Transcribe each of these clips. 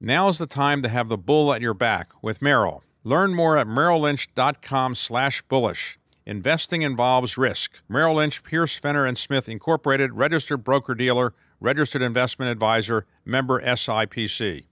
Now's the time to have the bull at your back with Merrill. Learn more at merrilllynch.com/bullish. Investing involves risk. Merrill Lynch, Pierce, Fenner and Smith Incorporated, registered broker-dealer, registered investment advisor, member SIPC.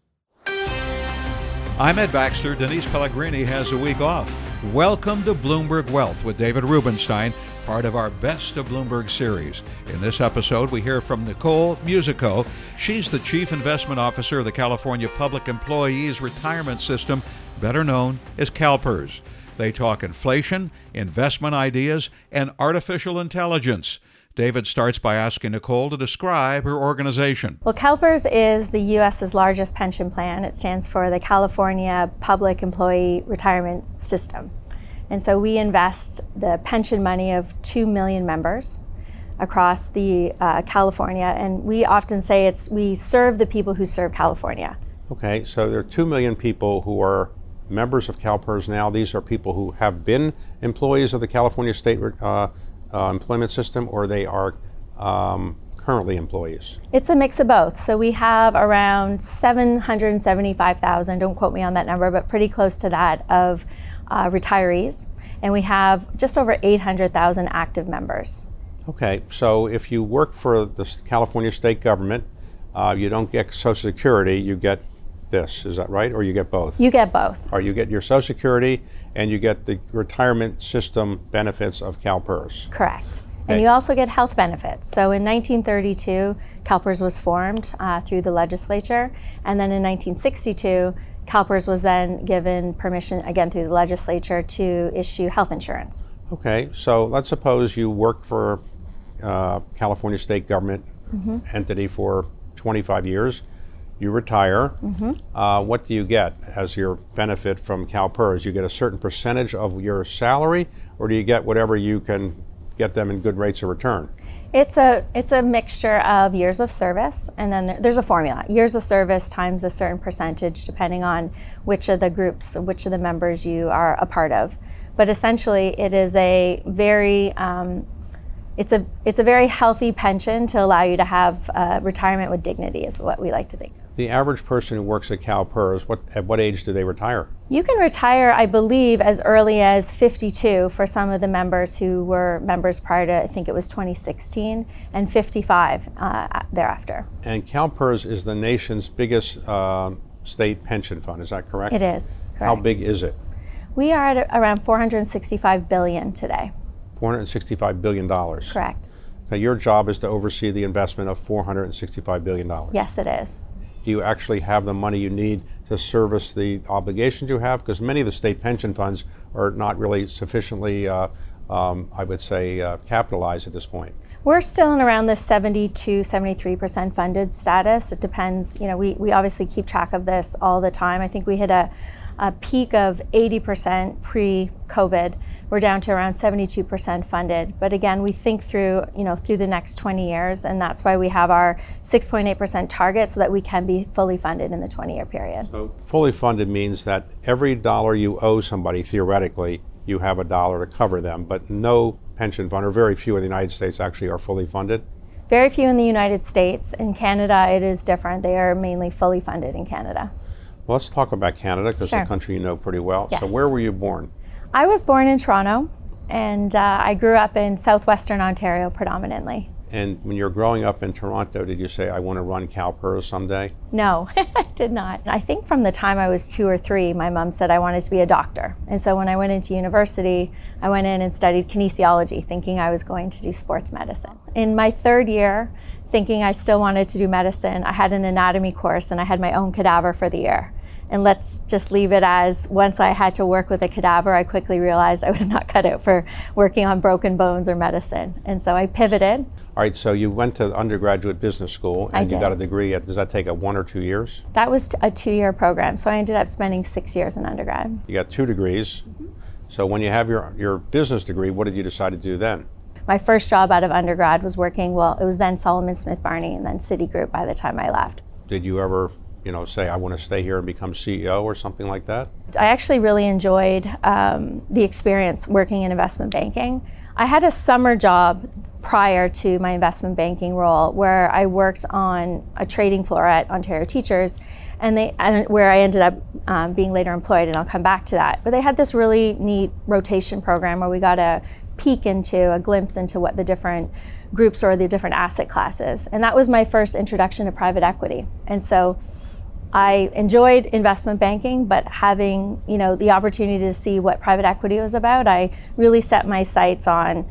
I'm Ed Baxter. Denise Pellegrini has a week off. Welcome to Bloomberg Wealth with David Rubenstein part of our Best of Bloomberg series. In this episode, we hear from Nicole Musicco. She's the Chief Investment Officer of the California Public Employees Retirement System, better known as CalPERS. They talk inflation, investment ideas, and artificial intelligence. David starts by asking Nicole to describe her organization. Well, CalPERS is the U.S.'s largest pension plan. It stands for the California Public Employee Retirement System. And so we invest the pension money of 2 million members across the uh, California, and we often say it's we serve the people who serve California. Okay, so there are 2 million people who are members of CalPERS now. These are people who have been employees of the California State uh, uh, Employment System, or they are um, currently employees? It's a mix of both. So we have around 775,000, don't quote me on that number, but pretty close to that, of uh, retirees, and we have just over 800,000 active members. Okay, so if you work for the California state government, uh, you don't get Social Security, you get this. Is that right? Or you get both? You get both. Or you get your Social Security and you get the retirement system benefits of CalPERS. Correct. And you also get health benefits. So in 1932, CalPERS was formed uh, through the legislature, and then in 1962, CalPERS was then given permission, again through the legislature, to issue health insurance. Okay, so let's suppose you work for uh, California state government mm-hmm. entity for 25 years. You retire. Mm-hmm. Uh, what do you get as your benefit from CalPERS? You get a certain percentage of your salary, or do you get whatever you can get them in good rates of return? It's a it's a mixture of years of service, and then there, there's a formula: years of service times a certain percentage, depending on which of the groups, which of the members you are a part of. But essentially, it is a very um, it's a it's a very healthy pension to allow you to have uh, retirement with dignity, is what we like to think the average person who works at CalPERS, what, at what age do they retire? You can retire, I believe, as early as 52 for some of the members who were members prior to, I think it was 2016, and 55 uh, thereafter. And CalPERS is the nation's biggest uh, state pension fund, is that correct? It is. Correct. How big is it? We are at around 465 billion today. 465 billion dollars. Correct. Now your job is to oversee the investment of 465 billion dollars. Yes, it is do you actually have the money you need to service the obligations you have? Because many of the state pension funds are not really sufficiently, uh, um, I would say, uh, capitalized at this point. We're still in around the 72, 73% funded status. It depends, you know, we, we obviously keep track of this all the time. I think we hit a a peak of 80% pre-COVID. We're down to around 72% funded. But again, we think through, you know, through the next 20 years, and that's why we have our 6.8% target so that we can be fully funded in the 20-year period. So fully funded means that every dollar you owe somebody, theoretically, you have a dollar to cover them, but no pension fund, or very few in the United States actually are fully funded? Very few in the United States. In Canada, it is different. They are mainly fully funded in Canada. Well, let's talk about Canada because sure. it's a country you know pretty well. Yes. So, where were you born? I was born in Toronto, and uh, I grew up in southwestern Ontario predominantly. And when you were growing up in Toronto, did you say, I want to run CalPERS someday? No, I did not. I think from the time I was two or three, my mom said I wanted to be a doctor. And so when I went into university, I went in and studied kinesiology, thinking I was going to do sports medicine. In my third year, thinking I still wanted to do medicine, I had an anatomy course and I had my own cadaver for the year. And let's just leave it as once I had to work with a cadaver, I quickly realized I was not cut out for working on broken bones or medicine. And so I pivoted. All right, so you went to undergraduate business school and you got a degree. Does that take a one or two years? That was a two year program. So I ended up spending six years in undergrad. You got two degrees. Mm-hmm. So when you have your, your business degree, what did you decide to do then? My first job out of undergrad was working, well, it was then Salomon Smith Barney and then Citigroup by the time I left. Did you ever you know, say I want to stay here and become CEO or something like that? I actually really enjoyed um, the experience working in investment banking. I had a summer job prior to my investment banking role where I worked on a trading floor at Ontario Teachers and they and where I ended up um, being later employed, and I'll come back to that. But they had this really neat rotation program where we got a peek into a glimpse into what the different groups or the different asset classes, and that was my first introduction to private equity. And so I enjoyed investment banking, but having you know the opportunity to see what private equity was about, I really set my sights on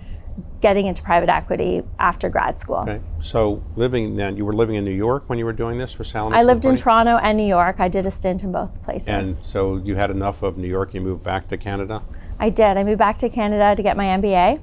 getting into private equity after grad school. Okay. So living then, you were living in New York when you were doing this for Salomon? I lived in Toronto and New York. I did a stint in both places. And so you had enough of New York, you moved back to Canada? I did. I moved back to Canada to get my MBA.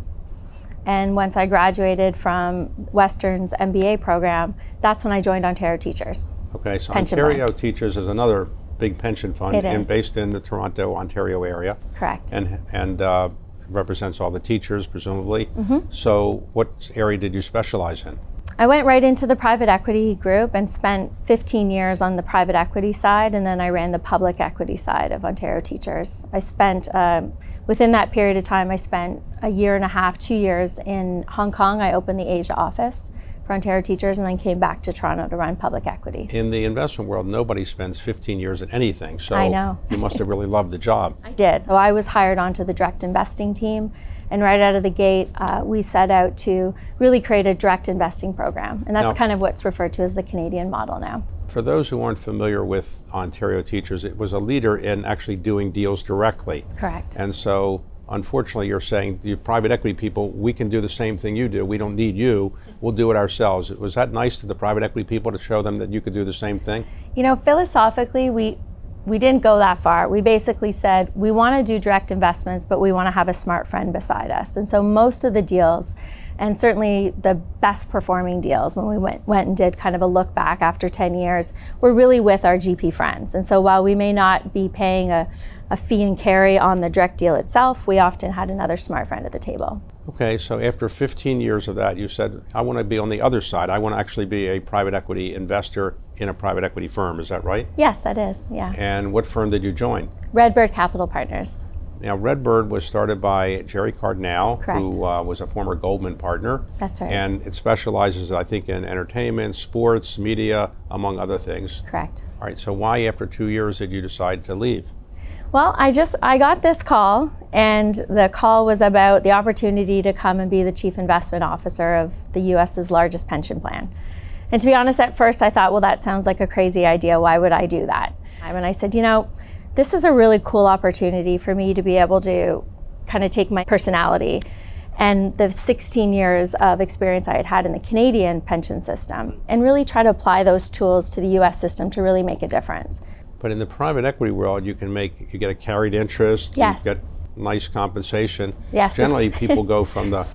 And once I graduated from Western's MBA program, that's when I joined Ontario Teachers. Okay, so Pension Ontario fund. Teachers is another big pension fund It and is. based in the Toronto, Ontario area. Correct. And, and uh, represents all the teachers, presumably. Mm-hmm. So what area did you specialize in? I went right into the private equity group and spent 15 years on the private equity side, and then I ran the public equity side of Ontario Teachers. I spent, um, within that period of time, I spent a year and a half, two years in Hong Kong. I opened the Asia office for Ontario Teachers and then came back to Toronto to run public equities. In the investment world, nobody spends 15 years at anything. So I know. you must have really loved the job. I did. So I was hired onto the direct investing team, and right out of the gate, uh, we set out to really create a direct investing program, and that's Now- kind of what's referred to as the Canadian model now. For those who aren't familiar with Ontario Teachers, it was a leader in actually doing deals directly. Correct. And so, unfortunately, you're saying, the private equity people, we can do the same thing you do. We don't need you. We'll do it ourselves. Was that nice to the private equity people to show them that you could do the same thing? You know, philosophically, we we didn't go that far. We basically said we want to do direct investments, but we want to have a smart friend beside us. And so most of the deals, and certainly the best performing deals, when we went went and did kind of a look back after 10 years, were really with our GP friends. And so while we may not be paying a, a fee and carry on the direct deal itself, we often had another smart friend at the table. Okay, so after 15 years of that, you said, I want to be on the other side. I want to actually be a private equity investor in a private equity firm. Is that right? Yes, that is. Yeah. And what firm did you join? Redbird Capital Partners. Now, Redbird was started by Gerry Cardinale, Correct. who uh, was a former Goldman partner. That's right. And it specializes, I think, in entertainment, sports, media, among other things. Correct. All right, so why, after two years, did you decide to leave? Well, I just I got this call, and the call was about the opportunity to come and be the chief investment officer of the U.S.'s largest pension plan. And to be honest, at first I thought, well, that sounds like a crazy idea. Why would I do that? And I said, you know, this is a really cool opportunity for me to be able to kind of take my personality and the 16 years of experience I had had in the Canadian pension system and really try to apply those tools to the US system to really make a difference. But in the private equity world, you can make, you get a carried interest, Yes. you get nice compensation. Yes. Generally, people go from the,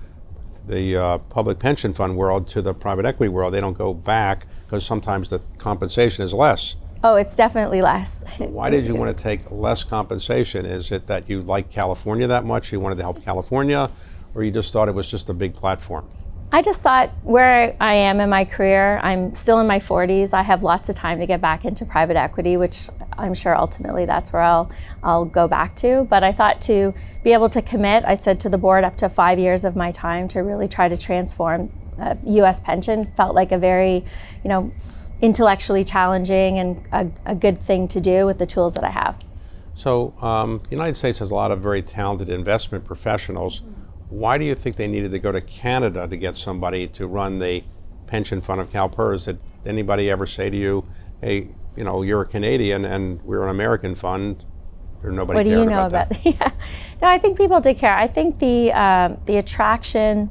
the uh, public pension fund world to the private equity world. They don't go back because sometimes the compensation is less. Oh, it's definitely less. Why did you want to take less compensation? Is it that you like California that much, you wanted to help California, or you just thought it was just a big platform? I just thought where I am in my career, I'm still in my 40s. I have lots of time to get back into private equity, which I'm sure ultimately that's where I'll I'll go back to. But I thought to be able to commit, I said to the board up to five years of my time to really try to transform uh, U.S. pension felt like a very, you know, intellectually challenging and a, a good thing to do with the tools that I have. So, um, the United States has a lot of very talented investment professionals. Why do you think they needed to go to Canada to get somebody to run the pension fund of CalPERS? Did anybody ever say to you, hey, you know, you're a Canadian and we're an American fund? Or nobody what do you know about, about, that? yeah no i think people did care i think the um, the attraction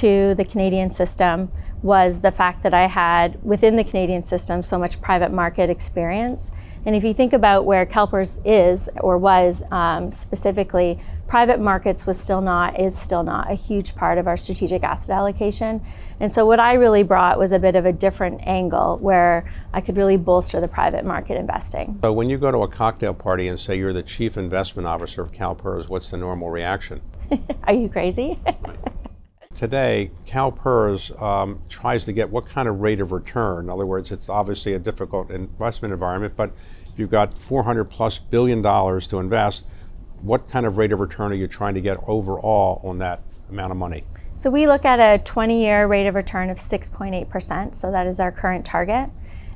to the canadian system was the fact that i had within the canadian system so much private market experience. And if you think about where CalPERS is or was um, specifically private markets was still not is still not a huge part of our strategic asset allocation. And so what i really brought was a bit of a different angle where i could really bolster the private market investing. So, when you go to a cocktail party and say you're the chief investment officer of CalPERS, what's the normal reaction? are you crazy Today, CalPERS um, tries to get what kind of rate of return? In other words, it's obviously a difficult investment environment, but if you've got 400 plus billion dollars to invest, what kind of rate of return are you trying to get overall on that amount of money? So we look at a 20 year rate of return of 6.8%. So that is our current target.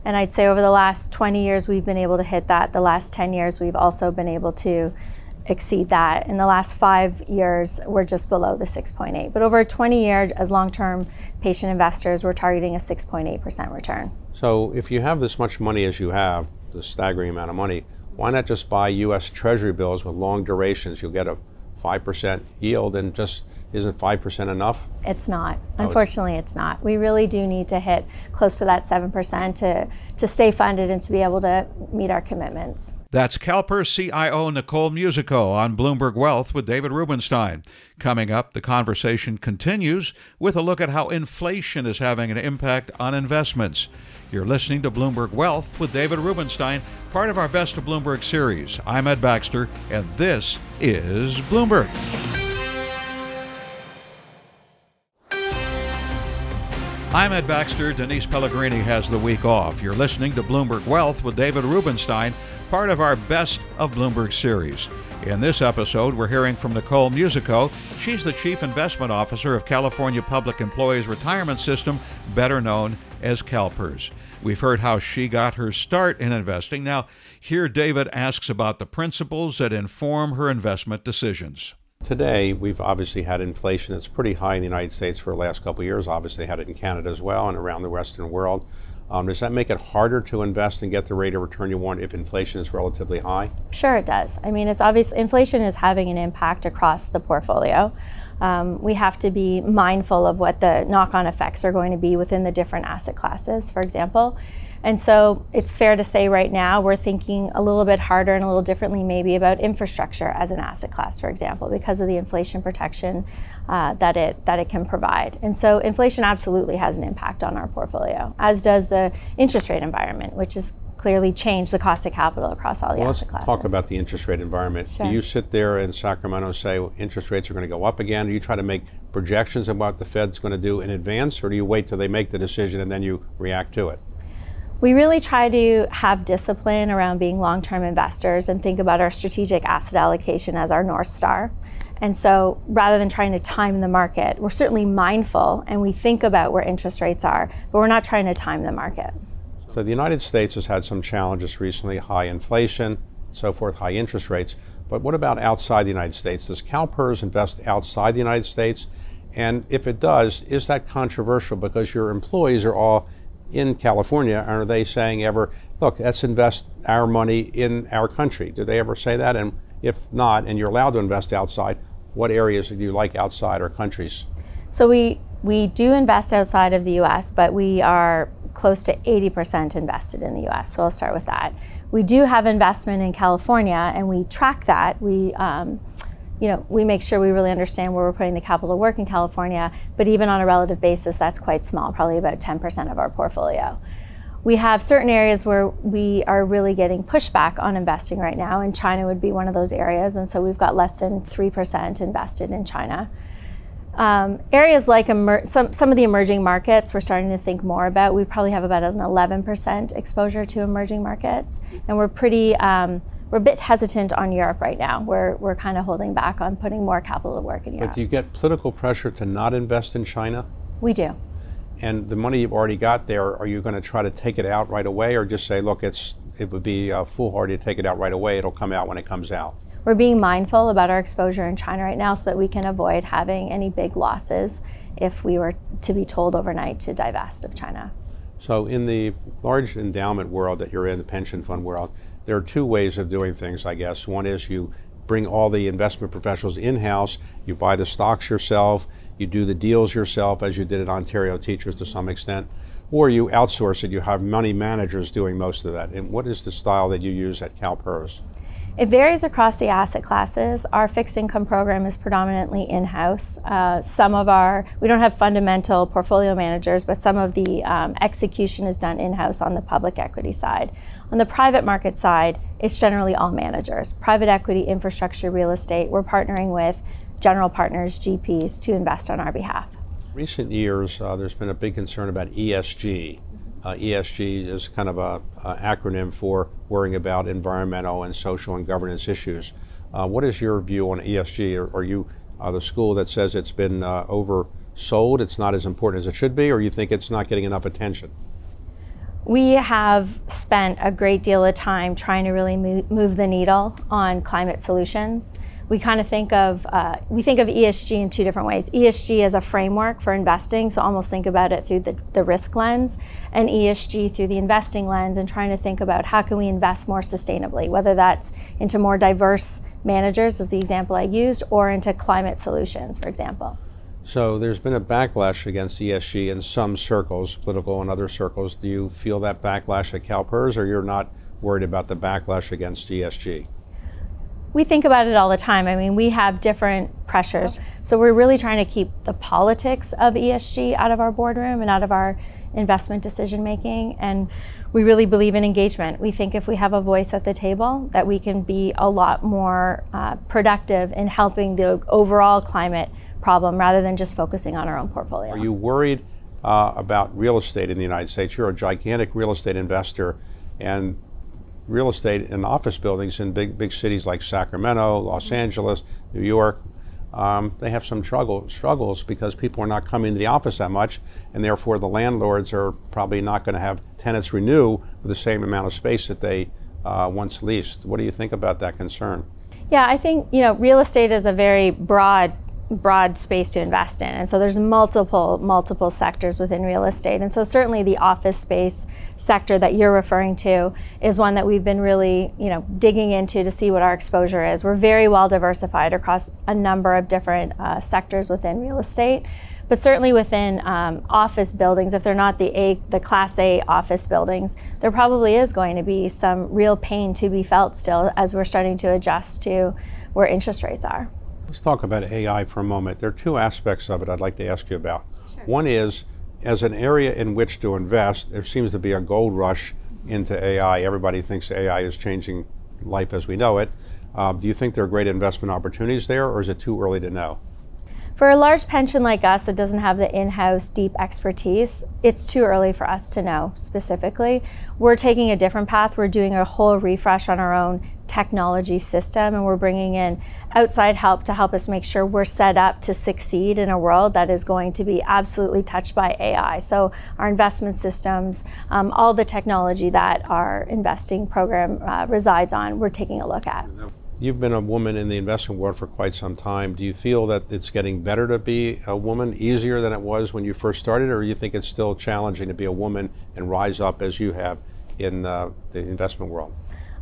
And I'd say over the last 20 years, we've been able to hit that. The last 10 years, we've also been able to exceed that. In the last five years, we're just below the 6.8. But over 20 years, as long-term patient investors, we're targeting a 6.8% return. So if you have this much money as you have, the staggering amount of money, why not just buy U.S. Treasury bills with long durations? You'll get a 5% yield and just isn't 5% enough? It's not. Unfortunately, it's not. We really do need to hit close to that 7% to, to stay funded and to be able to meet our commitments. That's CalPERS CIO Nicole Musicco on Bloomberg Wealth with David Rubenstein. Coming up, the conversation continues with a look at how inflation is having an impact on investments. You're listening to Bloomberg Wealth with David Rubenstein, part of our Best of Bloomberg series. I'm Ed Baxter, and this is Bloomberg. I'm Ed Baxter. Denise Pellegrini has the week off. You're listening to Bloomberg Wealth with David Rubenstein, part of our Best of Bloomberg series. In this episode, we're hearing from Nicole Musicco. She's the Chief Investment Officer of California Public Employees Retirement System, better known as CalPERS. We've heard how she got her start in investing. Now, here David asks about the principles that inform her investment decisions. Today, we've obviously had inflation that's pretty high in the United States for the last couple of years. Obviously, had it in Canada as well and around the Western world. Um, does that make it harder to invest and get the rate of return you want if inflation is relatively high? Sure, it does. I mean, it's obvious inflation is having an impact across the portfolio. Um, we have to be mindful of what the knock on effects are going to be within the different asset classes, for example. And so it's fair to say right now we're thinking a little bit harder and a little differently maybe about infrastructure as an asset class, for example, because of the inflation protection uh, that it that it can provide. And so inflation absolutely has an impact on our portfolio, as does the interest rate environment, which has clearly changed the cost of capital across all the well, asset let's classes. talk about the interest rate environment. Sure. Do you sit there in Sacramento and say well, interest rates are going to go up again? Do you try to make projections about what the Fed's going to do in advance, or do you wait till they make the decision and then you react to it? We really try to have discipline around being long term investors and think about our strategic asset allocation as our North Star. And so rather than trying to time the market, we're certainly mindful and we think about where interest rates are, but we're not trying to time the market. So the United States has had some challenges recently high inflation, so forth, high interest rates. But what about outside the United States? Does CalPERS invest outside the United States? And if it does, is that controversial because your employees are all in California, are they saying ever, look, let's invest our money in our country? Do they ever say that? And if not, and you're allowed to invest outside, what areas do you like outside our countries? So we we do invest outside of the U.S., but we are close to 80% invested in the U.S. So I'll start with that. We do have investment in California, and we track that. We um, you know, we make sure we really understand where we're putting the capital to work in California, but even on a relative basis, that's quite small, probably about 10% of our portfolio. We have certain areas where we are really getting pushback on investing right now, and China would be one of those areas, and so we've got less than 3% invested in China. Um, areas like emer- some, some of the emerging markets we're starting to think more about. We probably have about an 11% exposure to emerging markets, and we're pretty um, we're a bit hesitant on Europe right now. We're, we're kind of holding back on putting more capital to work in Europe. But do you get political pressure to not invest in China? We do. And the money you've already got there, are you going to try to take it out right away, or just say, look, it's it would be uh, foolhardy to take it out right away. It'll come out when it comes out. We're being mindful about our exposure in China right now so that we can avoid having any big losses if we were to be told overnight to divest of China. So, in the large endowment world that you're in, the pension fund world, there are two ways of doing things, I guess. One is you bring all the investment professionals in house, you buy the stocks yourself, you do the deals yourself, as you did at Ontario Teachers to some extent, or you outsource it, you have money managers doing most of that. And what is the style that you use at CalPERS? It varies across the asset classes. Our fixed income program is predominantly in house. Uh, some of our, we don't have fundamental portfolio managers, but some of the um, execution is done in house on the public equity side. On the private market side, it's generally all managers. Private equity, infrastructure, real estate, we're partnering with general partners, GPs, to invest on our behalf. Recent years, uh, there's been a big concern about ESG. Uh, ESG is kind of a, a, acronym for worrying about environmental and social and governance issues. Uh, what is your view on ESG? Are, are you uh, the school that says it's been uh, oversold, it's not as important as it should be, or you think it's not getting enough attention? We have spent a great deal of time trying to really move the needle on climate solutions we kind of think of uh, we think of ESG in two different ways. ESG as a framework for investing, so almost think about it through the, the risk lens, and ESG through the investing lens, and trying to think about how can we invest more sustainably, whether that's into more diverse managers, as the example I used, or into climate solutions, for example. So there's been a backlash against ESG in some circles, political and other circles. Do you feel that backlash at CalPERS, or you're not worried about the backlash against ESG? We think about it all the time. I mean, we have different pressures. So we're really trying to keep the politics of ESG out of our boardroom and out of our investment decision making. And we really believe in engagement. We think if we have a voice at the table, that we can be a lot more uh, productive in helping the overall climate problem rather than just focusing on our own portfolio. Are you worried uh, about real estate in the United States? You're a gigantic real estate investor, and real estate and office buildings in big big cities like Sacramento, Los Angeles, New York. Um, they have some struggle, struggles because people are not coming to the office that much, and therefore the landlords are probably not going to have tenants renew with the same amount of space that they uh, once leased. What do you think about that concern? Yeah, I think you know real estate is a very broad broad space to invest in. And so there's multiple, multiple sectors within real estate. And so certainly the office space sector that you're referring to is one that we've been really, you know, digging into to see what our exposure is. We're very well diversified across a number of different uh, sectors within real estate. But certainly within um, office buildings, if they're not the A, the Class A office buildings, there probably is going to be some real pain to be felt still as we're starting to adjust to where interest rates are. Let's talk about AI for a moment. There are two aspects of it I'd like to ask you about. Sure. One is, as an area in which to invest, there seems to be a gold rush into AI. Everybody thinks AI is changing life as we know it. Uh, do you think there are great investment opportunities there, or is it too early to know? For a large pension like us that doesn't have the in house deep expertise, it's too early for us to know specifically. We're taking a different path. We're doing a whole refresh on our own technology system, and we're bringing in outside help to help us make sure we're set up to succeed in a world that is going to be absolutely touched by AI. So, our investment systems, um, all the technology that our investing program uh, resides on, we're taking a look at. You've been a woman in the investment world for quite some time. Do you feel that it's getting better to be a woman, easier than it was when you first started, or do you think it's still challenging to be a woman and rise up as you have in uh, the investment world?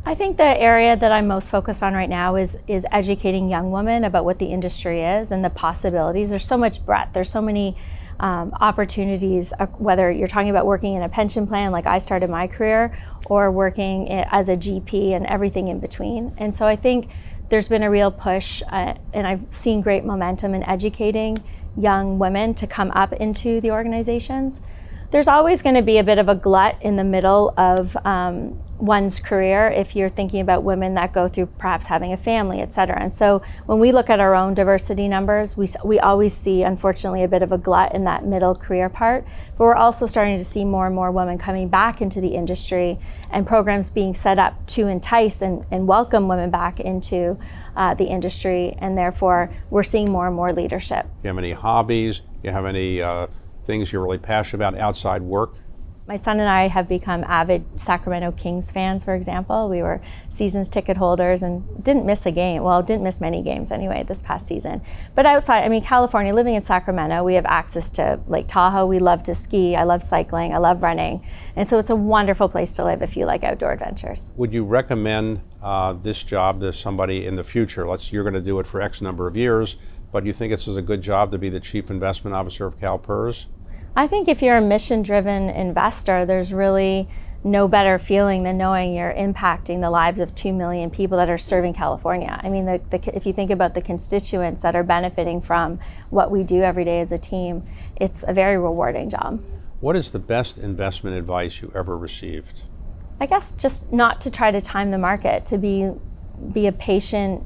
I think the area that I'm most focused on right now is is educating young women about what the industry is and the possibilities. There's so much breadth. There's so many um, opportunities, uh, whether you're talking about working in a pension plan like I started my career, or working as a GP and everything in between. And so I think there's been a real push, uh, and I've seen great momentum in educating young women to come up into the organizations. There's always going to be a bit of a glut in the middle of um, one's career if you're thinking about women that go through perhaps having a family, et cetera. And so when we look at our own diversity numbers, we, we always see, unfortunately, a bit of a glut in that middle career part. But we're also starting to see more and more women coming back into the industry and programs being set up to entice and, and welcome women back into uh, the industry. And therefore, we're seeing more and more leadership. You have any hobbies? You have any uh, things you're really passionate about outside work? My son and I have become avid Sacramento Kings fans, for example. We were seasons ticket holders and didn't miss a game. Well, didn't miss many games anyway this past season. But outside, I mean, California, living in Sacramento, we have access to Lake Tahoe. We love to ski. I love cycling. I love running. And so it's a wonderful place to live if you like outdoor adventures. Would you recommend uh, this job to somebody in the future? Let's you're going to do it for X number of years, but you think this is a good job to be the chief investment officer of CalPERS? I think if you're a mission driven investor, there's really no better feeling than knowing you're impacting the lives of 2 million people that are serving California. I mean, the, the, if you think about the constituents that are benefiting from what we do every day as a team, it's a very rewarding job. What is the best investment advice you ever received? I guess just not to try to time the market, to be be a patient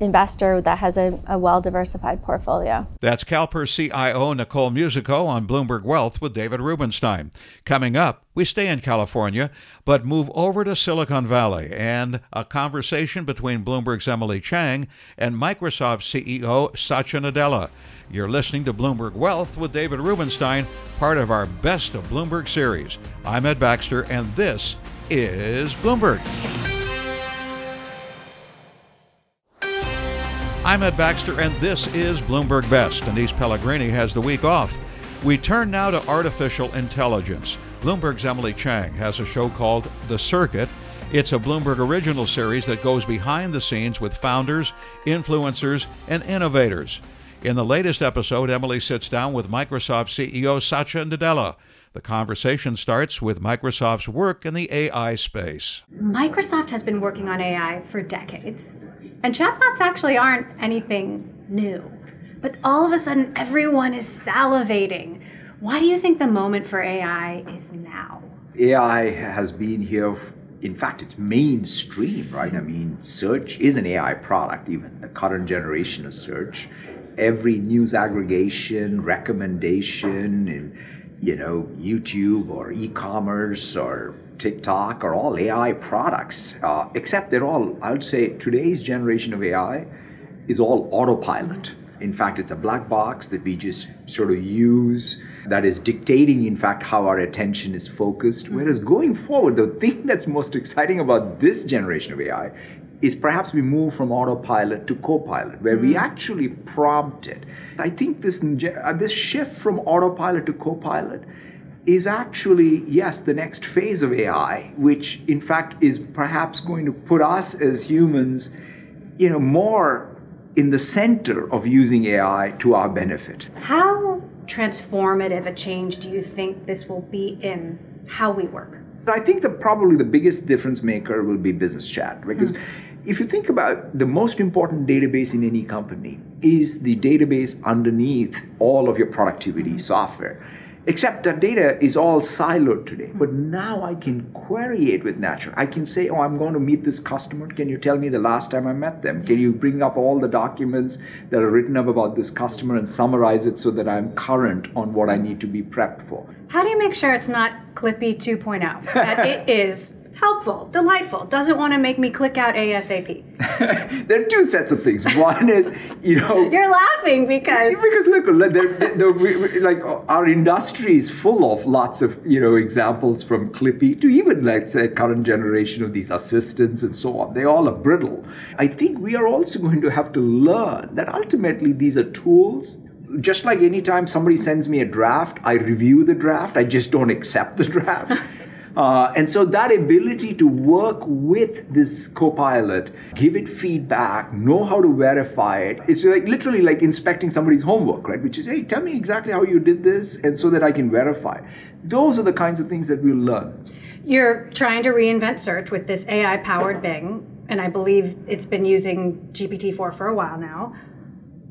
investor that has a, a well diversified portfolio. That's CalPERS CIO Nicole Musicco on Bloomberg Wealth with David Rubenstein. Coming up, we stay in California, but move over to Silicon Valley and a conversation between Bloomberg's Emily Chang and Microsoft CEO Satya Nadella. You're listening to Bloomberg Wealth with David Rubenstein, part of our Best of Bloomberg series. I'm Ed Baxter, and this is Bloomberg. I'm Ed Baxter, and this is Bloomberg Best. Denise Pellegrini has the week off. We turn now to artificial intelligence. Bloomberg's Emily Chang has a show called The Circuit. It's a Bloomberg original series that goes behind the scenes with founders, influencers, and innovators. In the latest episode, Emily sits down with Microsoft CEO Satya Nadella. The conversation starts with Microsoft's work in the AI space. Microsoft has been working on AI for decades, and chatbots actually aren't anything new. But all of a sudden, everyone is salivating. Why do you think the moment for AI is now? AI has been here. In fact, it's mainstream, right? I mean, search is an AI product, even the current generation of search. Every news aggregation, recommendation, and you know, YouTube or e-commerce or TikTok are all AI products, uh, except they're all, I would say, today's generation of AI is all autopilot. In fact, it's a black box that we just sort of use that is dictating, in fact, how our attention is focused. Whereas going forward, the thing that's most exciting about this generation of AI is perhaps we move from autopilot to copilot, where mm. we actually prompt it. I think this, uh, this shift from autopilot to copilot is actually, yes, the next phase of AI, which in fact is perhaps going to put us as humans, you know, more in the center of using AI to our benefit. How transformative a change do you think this will be in how we work? I think that probably the biggest difference maker will be business chat because mm if you think about the most important database in any company is the database underneath all of your productivity mm-hmm. software except that data is all siloed today. But mm-hmm. now i can query it with natural i can say oh i'm going to meet this customer. Can you tell me the last time i met them? Can you bring up all the documents that are written up about this customer and summarize it so that i'm current on what i need to be prepped for? How do you make sure it's not Clippy 2.0 that it is helpful, delightful, doesn't want to make me click out ASAP. there are two sets of things. One is, you know. You're laughing because. Because look, they're, they're, we, like our industry is full of lots of, you know, examples from Clippy to even, let's say, current generation of these assistants and so on. They all are brittle. I think we are also going to have to learn that ultimately these are tools just like anytime somebody sends me a draft, I review the draft. I just don't accept the draft. Uh, and so that ability to work with this copilot, give it feedback, know how to verify it, it's like literally like inspecting somebody's homework, right? Which is, hey, tell me exactly how you did this, and so that I can verify. Those are the kinds of things that we'll learn. You're trying to reinvent search with this AI powered Bing, and I believe it's been using GPT 4 for a while now.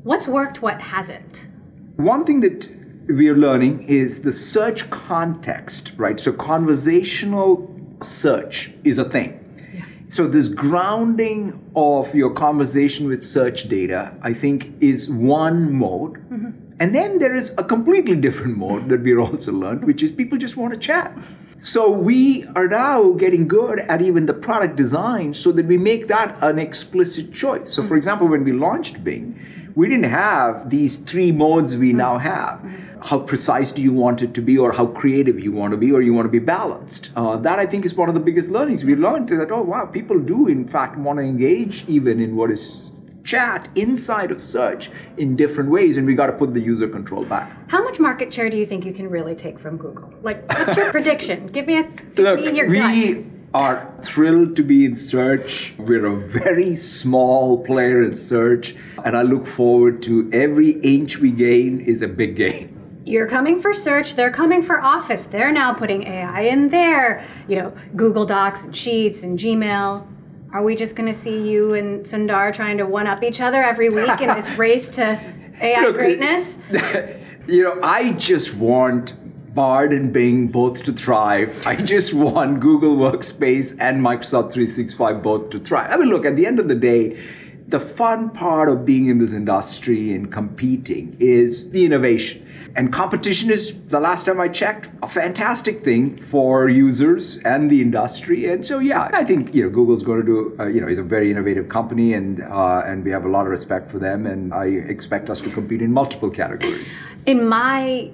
What's worked, what hasn't? One thing that we are learning is the search context, right? So conversational search is a thing. Yeah. So this grounding of your conversation with search data, I think, is one mode. Mm-hmm. And then there is a completely different mode that we're also learned, which is people just want to chat. So we are now getting good at even the product design so that we make that an explicit choice. So for example, when we launched Bing, we didn't have these three modes we now have. How precise do you want it to be or how creative you want to be or you want to be balanced? Uh, that i think is one of the biggest learnings. We learned is that oh wow people do in fact want to engage even in what is chat inside of search in different ways and we got to put the user control back. How much market share do you think you can really take from google? Like what's your prediction? Give me a give Look, me your we, gut are thrilled to be in search. We're a very small player in search, and I look forward to every inch we gain is a big gain you're coming for search, they're coming for office. They're now putting AI in there, you know, Google Docs and Sheets and Gmail. Are we just going to see you and Sundar trying to one up each other every week in this race to AI Look, greatness? You know, I just want Bard and Bing both to thrive. I just want Google Workspace and Microsoft 365 both to thrive. I mean, look, at the end of the day, the fun part of being in this industry and competing is the innovation. And competition is, the last time I checked, a fantastic thing for users and the industry. And so, yeah, I think you know Google's going to do. Uh, you know, is a very innovative company, and uh, and we have a lot of respect for them. And I expect us to compete in multiple categories. In my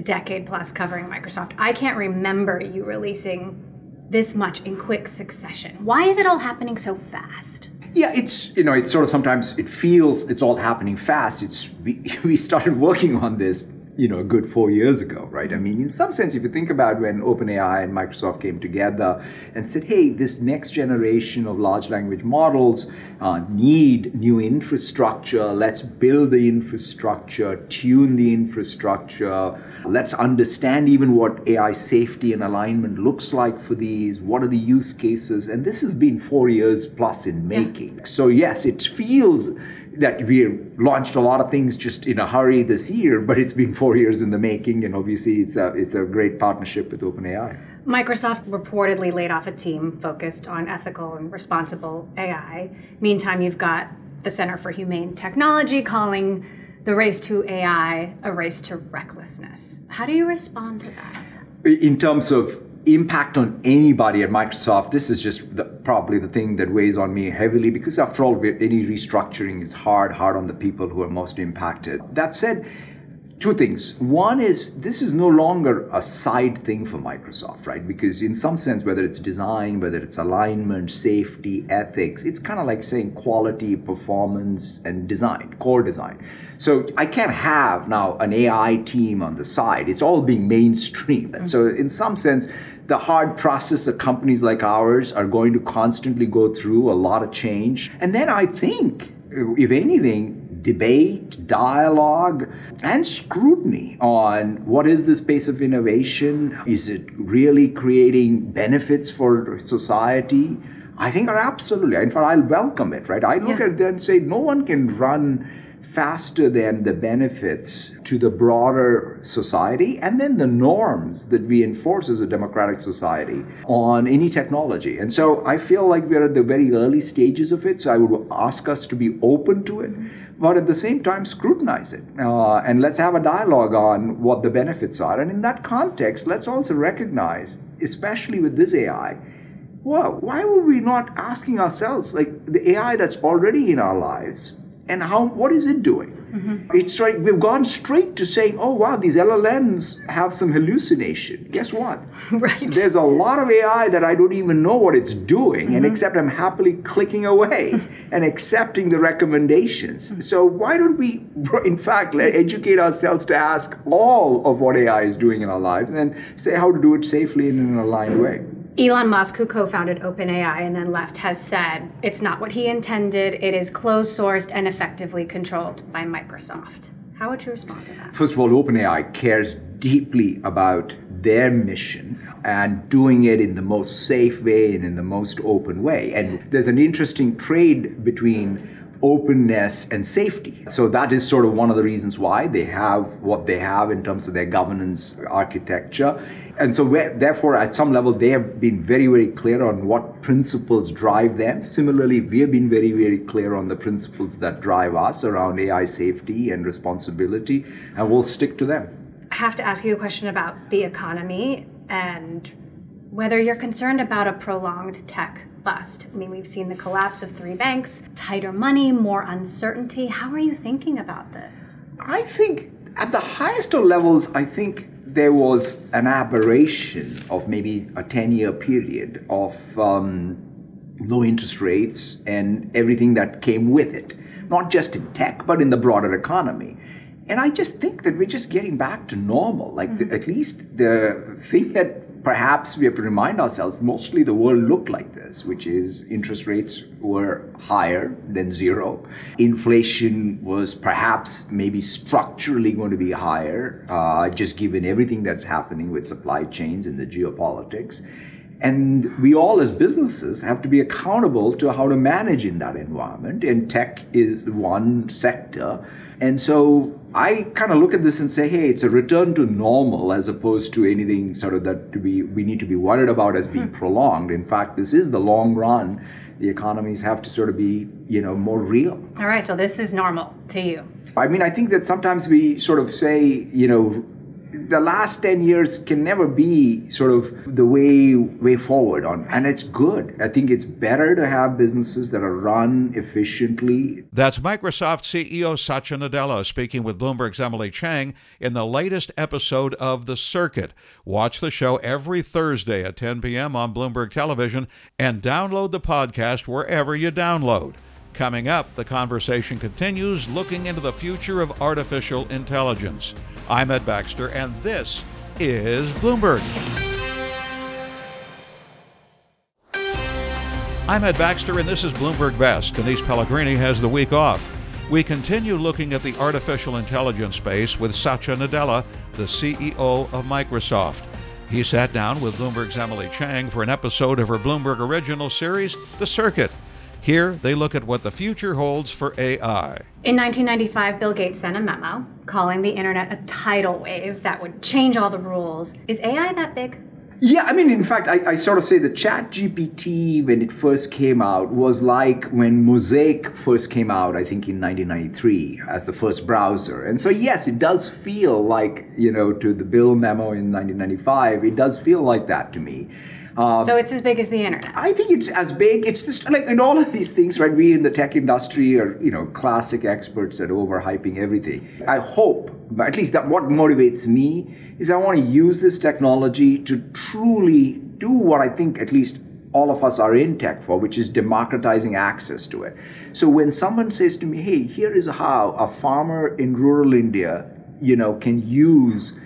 decade plus covering Microsoft, I can't remember you releasing this much in quick succession. Why is it all happening so fast? Yeah, it's you know, it's sort of sometimes it feels it's all happening fast. It's we, we started working on this you know a good four years ago, right? I mean, in some sense, if you think about when OpenAI and Microsoft came together and said, "Hey, this next generation of large language models uh, need new infrastructure. Let's build the infrastructure, tune the infrastructure. Let's understand even what AI safety and alignment looks like for these. What are the use cases?" And this has been four years plus in making. Yeah. So yes, it feels that we launched a lot of things just in a hurry this year, but it's been four years in the making, and obviously it's a it's a great partnership with OpenAI. Microsoft reportedly laid off a team focused on ethical and responsible AI. Meantime, you've got the Center for Humane Technology calling the race to AI a race to recklessness. How do you respond to that? In terms of impact on anybody at Microsoft, this is just the, probably the thing that weighs on me heavily because, after all, any restructuring is hard, hard on the people who are most impacted. That said, two things. One is this is no longer a side thing for Microsoft, right? Because in some sense, whether it's design, whether it's alignment, safety, ethics, it's kind of like saying quality, performance, and design, core design. So I can't have now an AI team on the side. It's all being mainstream. Mm-hmm. So in some sense, the hard process of companies like ours are going to constantly go through a lot of change. And then I think, if anything, debate, dialogue, and scrutiny on what is the space of innovation? Is it really creating benefits for society? I think are absolutely. In fact, I'll welcome it, right? I look yeah. at it and say no one can run faster than the benefits to the broader society and then the norms that as a democratic society on any technology. And so I feel like we're at the very early stages of it. So I would ask us to be open to it, but at the same time, scrutinize it. Uh, and let's have a dialogue on what the benefits are. And in that context, let's also recognize, especially with this AI, well, why were we not asking ourselves, like the AI that's already in our lives, and how what is it doing? Mm-hmm. It's like we've gone straight to saying, oh wow, these LLMs have some hallucination. Guess what? right. There's a lot of AI that I don't even know what it's doing, mm-hmm. and except I'm happily clicking away and accepting the recommendations. Mm-hmm. So why don't we, in fact, educate ourselves to ask all of what AI is doing in our lives and say how to do it safely and in an aligned way? Elon Musk, who co founded OpenAI and then left, has said it's not what he intended. It is closed sourced and effectively controlled by Microsoft. How would you respond to that? First of all, OpenAI cares deeply about their mission and doing it in the most safe way and in the most open way. And there's an interesting trade between openness and safety. So that is sort of one of the reasons why they have what they have in terms of their governance architecture. And so, therefore, at some level, they have been very, very clear on what principles drive them. Similarly, we have been very, very clear on the principles that drive us around AI safety and responsibility, and we'll stick to them. I have to ask you a question about the economy and whether you're concerned about a prolonged tech bust. I mean, we've seen the collapse of three banks, tighter money, more uncertainty. How are you thinking about this? I think at the highest of levels, I think there was an aberration of maybe a 10 year period of um, low interest rates and everything that came with it, not just in tech, but in the broader economy. And I just think that we're just getting back to normal. Like, mm-hmm. the, at least the thing that perhaps we have to remind ourselves mostly the world looked like this, which is interest rates were higher than zero. Inflation was perhaps maybe structurally going to be higher, uh, just given everything that's happening with supply chains and the geopolitics. And we all, as businesses, have to be accountable to how to manage in that environment. And tech is one sector. And so I kind of look at this and say, hey, it's a return to normal as opposed to anything sort of that to be we need to be worried about as being hmm. prolonged. In fact, this is the long run the economies have to sort of be, you know, more real. All right, so this is normal to you. I mean, I think that sometimes we sort of say, you know, the last 10 years can never be sort of the way way forward on and it's good. I think it's better to have businesses that are run efficiently. That's microsoft ceo satya nadella speaking with bloomberg's emily chang in the latest episode of the circuit. Watch the show every thursday at 10 p.m on bloomberg television and download the podcast wherever you download. Coming up, the conversation continues looking into the future of artificial intelligence. I'm Ed Baxter, and this is Bloomberg. I'm Ed Baxter, and this is Bloomberg Best. Denise Pellegrini has the week off. We continue looking at the artificial intelligence space with Satya Nadella, the CEO of Microsoft. He sat down with Bloomberg's Emily Chang for an episode of her Bloomberg original series, The Circuit. Here, they look at what the future holds for AI. In 1995, Bill Gates sent a memo calling the internet a tidal wave that would change all the rules. Is AI that big? Yeah, I mean, in fact, I, I, sort of say the Chat GPT, when it first came out, was like when Mosaic first came out, I think in 1993, as the first browser. And so, yes, it does feel like, you know, to the Bill memo in 1995, it does feel like that to me. Um, so it's as big as the internet. I think it's as big. It's just like in all of these things, right? We in the tech industry are, you know, classic experts at overhyping everything. I hope, but at least that what motivates me is I want to use this technology to truly do what I think at least all of us are in tech for, which is democratizing access to it. So when someone says to me, "Hey, here is how a farmer in rural India, you know, can use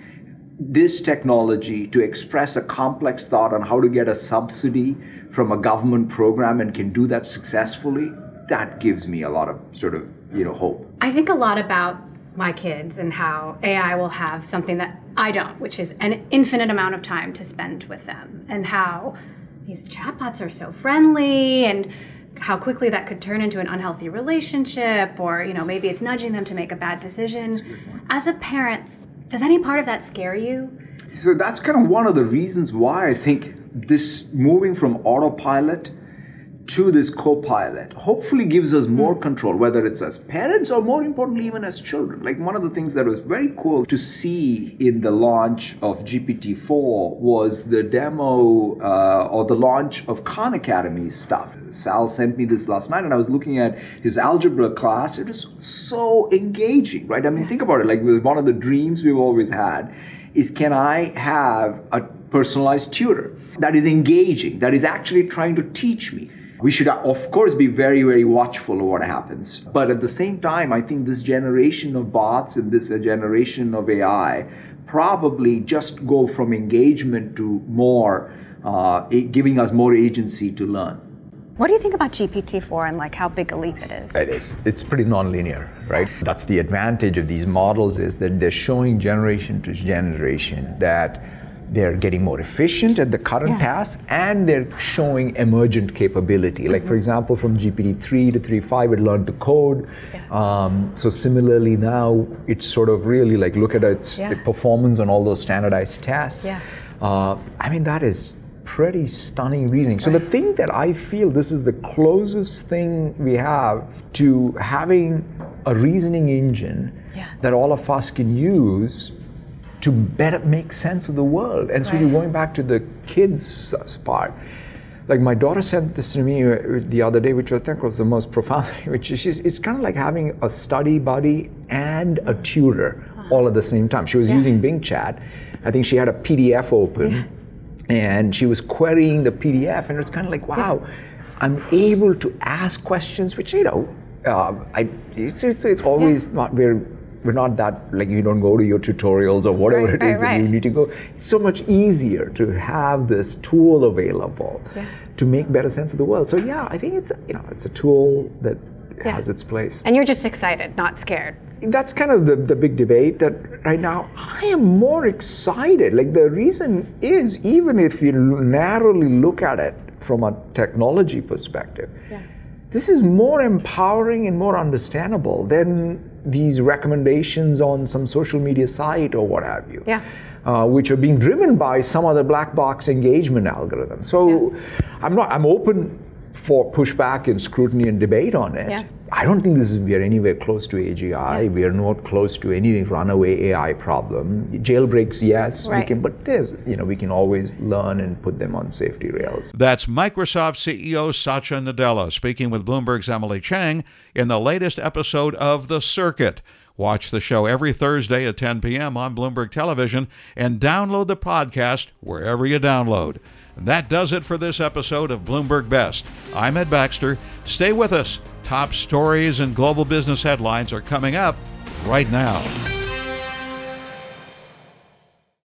this technology to express a complex thought on how to get a subsidy from a government program and can do that successfully, that gives me a lot of sort of, you know, hope. I think a lot about my kids and how AI will have something that I don't, which is an infinite amount of time to spend with them, and how these chatbots are so friendly and how quickly that could turn into an unhealthy relationship or you know maybe it's nudging them to make a bad decision as a parent does any part of that scare you? So that's kind of one of the reasons why I think this moving from autopilot to this co-pilot hopefully gives us more hmm. control whether it's as parents or more importantly even as children. Like one of the things that was very cool to see in the launch of gpt-4 was the demo uh, or the launch of khan academy stuff. Sal sent me this last night and i was looking at his algebra class. It was so engaging right? I mean think about it. Like one of the dreams we've always had is can i have a personalized tutor that is engaging that is actually trying to teach me we should, of course, be very, very watchful of what happens. But at the same time, I think this generation of bots and this generation of AI probably just go from engagement to more, uh, giving us more agency to learn. What do you think about GPT-4 and like how big a leap it is? It is. It's pretty nonlinear, right? That's the advantage of these models is that they're showing generation to generation that they're getting more efficient at the current yeah. task and they're showing emergent capability. Mm-hmm. Like, for mm-hmm. example, from GPT 3 to 3.5, it learned to code. Yeah. Um, so, similarly, now it's sort of really like look at its yeah. performance on all those standardized tests. Uh, I mean, that is pretty stunning reasoning. So, the thing that I feel this is the closest thing we have to having a reasoning engine that all of us can use to better make sense of the world. And so right. you're going back to the kids part. Like my daughter sent this to me uh, the other day, which I think was the most profound. Which is, it's kind of like having a study buddy and a tutor uh-huh. all at the same time. She was yeah. using Bing Chat. I think she had a PDF open, yeah. and she was querying the PDF, and it's kind of like, wow, yeah. I'm able to ask questions, which you know, uh, I it's, it's, it's always not very we're not that like you don't go to your tutorials or whatever right, it is right, that you need to go. It's so much easier to have this tool available yeah. to make better sense of the world. So yeah, I think it's you know it's a tool that yeah. has its place. And you're just excited, not scared. That's kind of the, the big debate that right now I am more excited. Like the reason is even if you narrowly look at it from a technology perspective, yeah. this is more empowering and more understandable than these recommendations on some social media site or what have you. Yeah. Uh, which are being driven by some other black box engagement algorithm. So yeah. I'm not I'm open for pushback and scrutiny and debate on it. Yeah. I don't think this is we are anywhere close to AGI. Yeah. We are not close to any runaway AI problem. Jailbreaks, yes, we can, but there's you know we can always learn and put them on safety rails. That's Microsoft CEO Satya Nadella speaking with Bloomberg's Emily Chang in the latest episode of The Circuit. Watch the show every Thursday at 10 p.m. on Bloomberg Television and download the podcast wherever you download. That does it for this episode of Bloomberg Best. I'm Ed Baxter. Stay with us. Top stories and global business headlines are coming up right now.